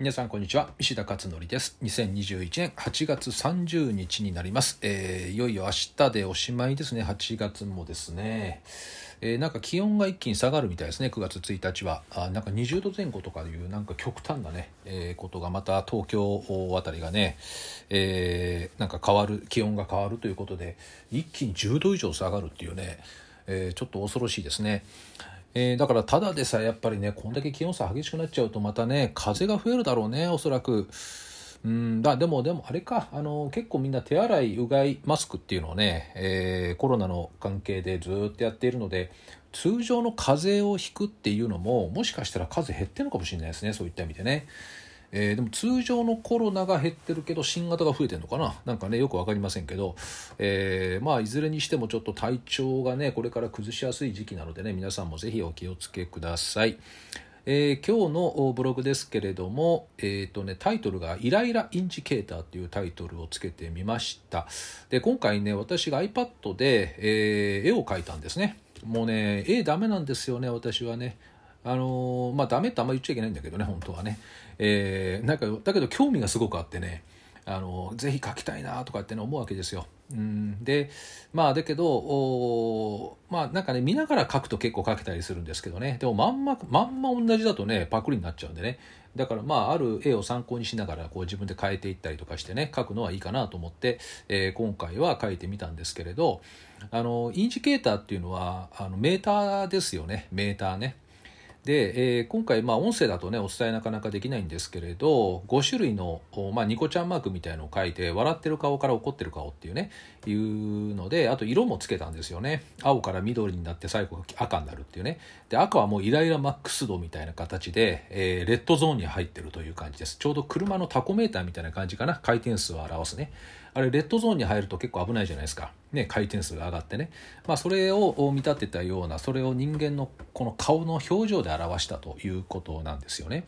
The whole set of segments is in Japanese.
皆さんこんにちは。石田勝則です。2021年8月30日になります、えー、いよいよ明日でおしまいですね。8月もですね、えー、なんか気温が一気に下がるみたいですね。9月1日は。あなんか20度前後とかいうなんか極端なね、えー、ことがまた東京あたりがね、えー、なんか変わる気温が変わるということで一気に10度以上下がるっていうね、えー、ちょっと恐ろしいですね。えー、だからただでさえやっぱりねこんだけ気温差激しくなっちゃうとまたね風が増えるだろうねおそらく。うんだでもでもあれかあの結構みんな手洗いうがいマスクっていうのをね、えー、コロナの関係でずっとやっているので通常の風邪をひくっていうのももしかしたら数減ってるのかもしれないですねそういった意味でね。えー、でも通常のコロナが減ってるけど新型が増えてるのかな？なんかねよく分かりませんけど、えー、まあいずれにしてもちょっと体調がねこれから崩しやすい時期なのでね皆さんもぜひお気をつけください。えー、今日のブログですけれども、えーとね、タイトルが「イライラインジケーター」というタイトルをつけてみました。で今回ね私が iPad で、えー、絵を描いたんですね。もうね絵ダメなんですよね私はね。あのー、まあダメってあんま言っちゃいけないんだけどね本当はね、えー、なんかだけど興味がすごくあってねあのぜひ書きたいなとかって、思うわけですよ。うん、でまあだけどおまあなんかね見ながら書くと結構書けたりするんですけどね。でもまんままんま同じだとねパクリになっちゃうんでね。だからまあある絵を参考にしながらこう自分で変えていったりとかしてね書くのはいいかなと思って、えー、今回は書いてみたんですけれどあのインジケーターっていうのはあのメーターですよね。メーターね。で、えー、今回、まあ、音声だとねお伝えなかなかできないんですけれど5種類の、まあ、ニコちゃんマークみたいのを書いて笑ってる顔から怒ってる顔っていうねいうのであと色もつけたんですよね。青から緑になって最後が赤になるっていうね。で赤はもうイライラマックス度みたいな形で、えー、レッドゾーンに入ってるという感じです。ちょうど車のタコメーターみたいな感じかな。回転数を表すね。あれレッドゾーンに入ると結構危ないじゃないですか、ね、回転数が上がってね、まあ、それを見立てたようなそれを人間のこの顔の表情で表したということなんですよね。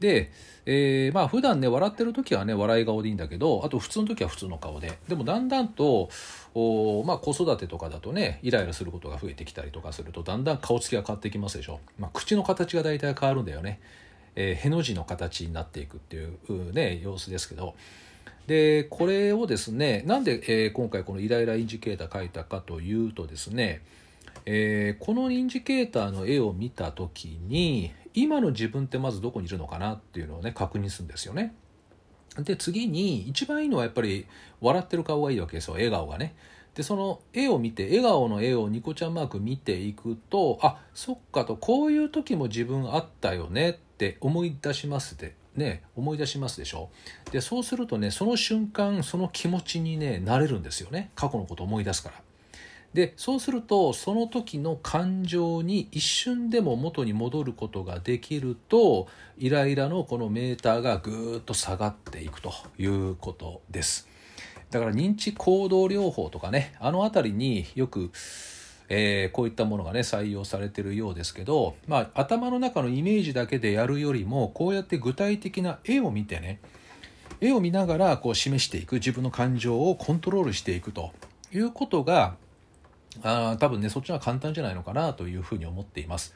で、えー、まあ普段ね笑ってる時はね笑い顔でいいんだけどあと普通の時は普通の顔で。でもだんだんとお、まあ、子育てとかだとねイライラすることが増えてきたりとかするとだんだん顔つきが変わってきますでしょ、まあ、口の形が大体変わるんだよね、えー、への字の形になっていくっていうね様子ですけど。でこれをですねなんで、えー、今回このイライラインジケーター書いたかというとですね、えー、このインジケーターの絵を見た時に今の自分ってまずどこにいるのかなっていうのをね確認するんですよね。で次に一番いいのはやっぱり笑ってる顔がいいわけですよ笑顔がね。でその絵を見て笑顔の絵をニコちゃんマーク見ていくとあそっかとこういう時も自分あったよねって思い出しますでね思い出しますでしょ？でそうするとねその瞬間その気持ちにねなれるんですよね過去のことを思い出すから。でそうするとその時の感情に一瞬でも元に戻ることができるとイライラのこのメーターがぐーっと下がっていくということです。だから認知行動療法とかねあの辺りによくえー、こういったものがね採用されてるようですけど、まあ、頭の中のイメージだけでやるよりもこうやって具体的な絵を見てね絵を見ながらこう示していく自分の感情をコントロールしていくということがあ多分ねそっちの方が簡単じゃないのかなというふうに思っています。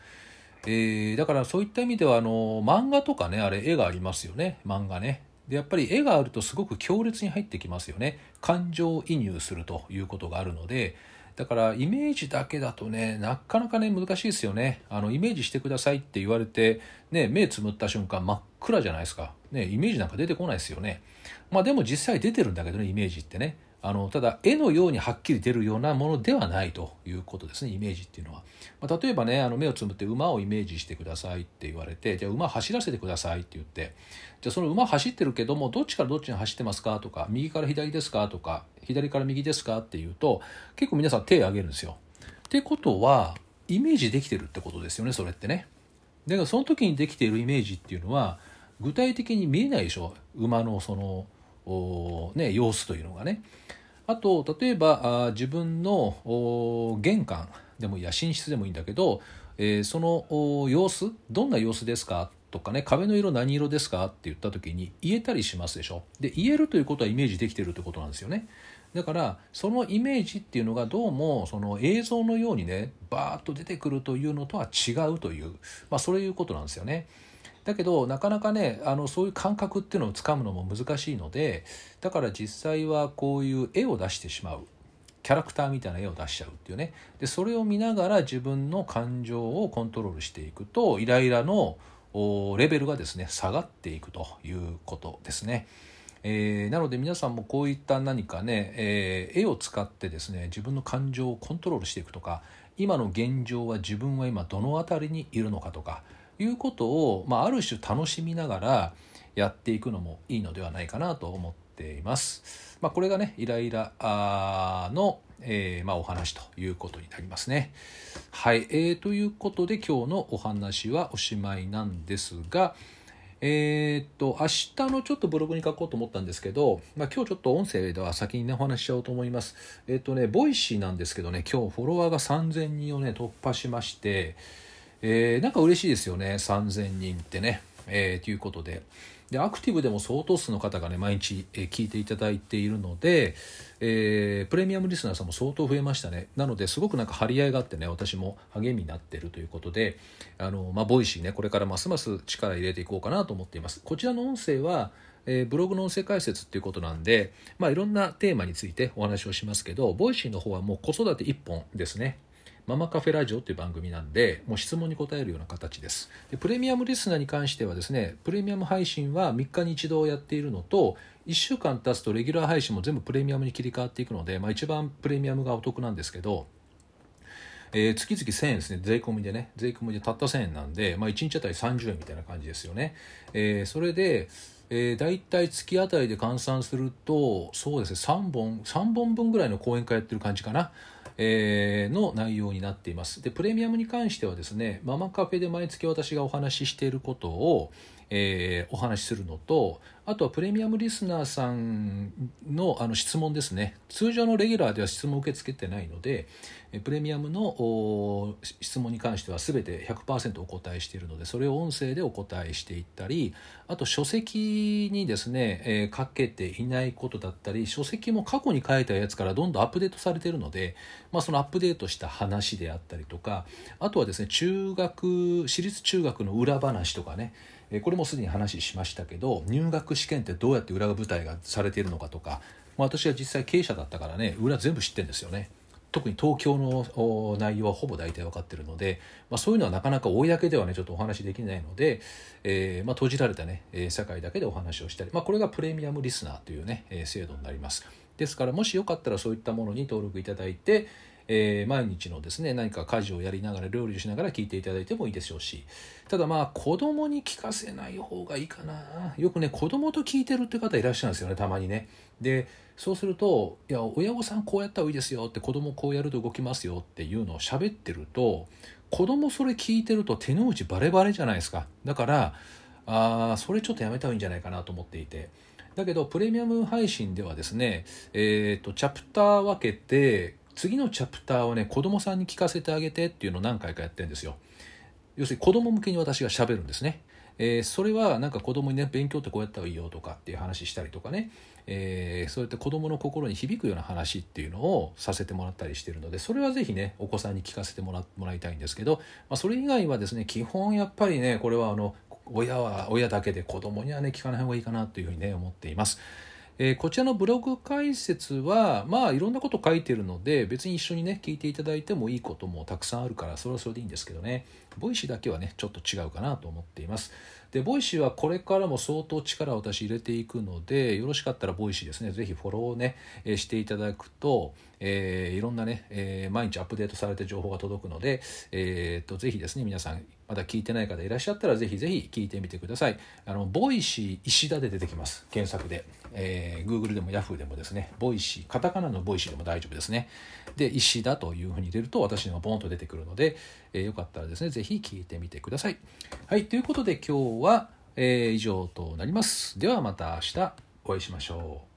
えー、だからそういった意味ではあの漫画とかねあれ絵がありますよね漫画ね。でやっぱり絵があるとすごく強烈に入ってきますよね感情移入するということがあるのでだからイメージだけだとねなかなかね難しいですよね。あのイメージしてくださいって言われて、ね、目つむった瞬間真っ暗じゃないですか、ね、イメージなんか出てこないですよね。まあでも実際出てるんだけどねイメージってね。あのただ絵のようにはっきり出るようなものではないということですねイメージっていうのは、まあ、例えばねあの目をつむって馬をイメージしてくださいって言われてじゃあ馬走らせてくださいって言ってじゃあその馬走ってるけどもどっちからどっちに走ってますかとか右から左ですかとか左から右ですかっていうと結構皆さん手を挙げるんですよ。ってことはイメージできてるってことですよねそれってね。だからその時にできているイメージっていうのは具体的に見えないでしょ馬のそのね、様子というのがね。あと例えば自分の玄関でもいいや寝室でもいいんだけど、えー、その様子どんな様子ですかとかね壁の色何色ですかって言った時に言えたりしますでしょで言えるということはイメージできてるってことなんですよねだからそのイメージっていうのがどうもその映像のようにねバーッと出てくるというのとは違うという、まあ、そういうことなんですよね。だけどなかなかねあのそういう感覚っていうのをつかむのも難しいのでだから実際はこういう絵を出してしまうキャラクターみたいな絵を出しちゃうっていうねでそれを見ながら自分の感情をコントロールしていくとイライラのレベルがですね下がっていくということですね。えー、なので皆さんもこういった何かね、えー、絵を使ってですね自分の感情をコントロールしていくとか今の現状は自分は今どの辺りにいるのかとかいうことを、まあ、ある種楽しみながらやっていくのもいいのではないかなと思っています。まあ、これがねイライラの、えー、まあ、お話ということになりますね。はい、えー、ということで今日のお話はおしまいなんですが、えー、っと明日のちょっとブログに書こうと思ったんですけど、まあ、今日ちょっと音声では先にねお話しちゃおうと思います。えー、っとねボイシーなんですけどね今日フォロワーが3000人をね突破しまして、えー、なんか嬉しいですよね3000人ってね。えー、ということで。でアクティブでも相当数の方がね毎日、えー、聞いていただいているので、えー、プレミアムリスナーさんも相当増えましたねなのですごくなんか張り合いがあってね私も励みになってるということであの、まあ、ボイシーねこれからますます力入れていこうかなと思っていますこちらの音声はえ、ブログの音声解説っていうことなんで、まあ、いろんなテーマについてお話をしますけど、ボイシーの方はもう子育て1本ですね。ママカフェラジオっていう番組なんで、もう質問に答えるような形です。でプレミアムリスナーに関してはですね、プレミアム配信は3日に1度やっているのと、1週間経つとレギュラー配信も全部プレミアムに切り替わっていくので、まあ、一番プレミアムがお得なんですけど、えー、月々1000円ですね、税込みでね、税込みでたった1000円なんで、まあ、1日あたり30円みたいな感じですよね。えー、それで、えー、大体月あたりで換算すると、そうですね、3本、3本分ぐらいの講演会やってる感じかな。えー、の内容になっています。で、プレミアムに関してはですね、ママカフェで毎月私がお話ししていることを、えー、お話しするのとあとはプレミアムリスナーさんのあの質問ですね。通常のレギュラーでは質問を受け付けてないのでプレミアムの質問に関しては全て100%お答えしているのでそれを音声でお答えしていったりあと書籍にですね、えー、書けていないことだったり書籍も過去に書いたやつからどんどんアップデートされているので、まあ、そのアップデートした話であったりとかあとはですね中学私立中学の裏話とかねこれもすでに話しましたけど入学試験ってどうやって裏舞台がされているのかとか、まあ、私は実際経営者だったからね裏全部知ってるんですよね。特に東京の内容はほぼ大体分かってるので、まあ、そういうのはなかなか公ではねちょっとお話できないので、えー、まあ、閉じられたね社会だけでお話をしたり、まあ、これがプレミアムリスナーというね制度になりますですからもしよかったらそういったものに登録いただいて、えー、毎日のですね何か家事をやりながら料理をしながら聞いていただいてもいいでしょうしただまあ子供に聞かせない方がいいかな。よくね子供と聞いてるって方いらっしゃるんですよねたまにね。でそうすると「いや親御さんこうやった方がいいですよ」って子供こうやると動きますよっていうのを喋ってると子供それ聞いてると手の内バレバレじゃないですか。だからあそれちょっとやめた方がいいんじゃないかなと思っていて。だけどプレミアム配信ではですねえっ、ー、とチャプター分けて次のチャプターをね子供さんに聞かせてあげてっていうのを何回かやってるんですよ。要するに子供向けに私がしゃべるんですね。えー、それはなんか子供にね勉強ってこうやった方がいいよとかっていう話したりとかね、えー、そうやって子供の心に響くような話っていうのをさせてもらったりしてるのでそれはぜひねお子さんに聞かせてもらもらいたいんですけど、まあ、それ以外はですね基本やっぱりねこれはあの親は親だけで子供にはね聞かない方がいいかなというふうにね思っています。えー、こちらのブログ解説はまあいろんなこと書いてるので別に一緒にね聞いていただいてもいいこともたくさんあるからそれはそれでいいんですけどね。ボイシーだけはねちょっと違うかなと思っています。でボイシーはこれからも相当力を私入れていくのでよろしかったらボイシーですねぜひフォローをね、していただくと、えー、いろんなね、えー、毎日アップデートされて情報が届くので、えー、とぜひですね皆さんまだ聞いてない方いらっしゃったらぜひぜひ聞いてみてください。あのボイシー石田で出てきます。検索で、えー、Google でも Yahoo でもですね。ボイシーカタカナのボイシーでも大丈夫ですね。で石田というふうに入れると私のボーンと出てくるので、えー、よかったらですねぜひ聴いてみてください。はいということで今日は、えー、以上となります。ではまた明日お会いしましょう。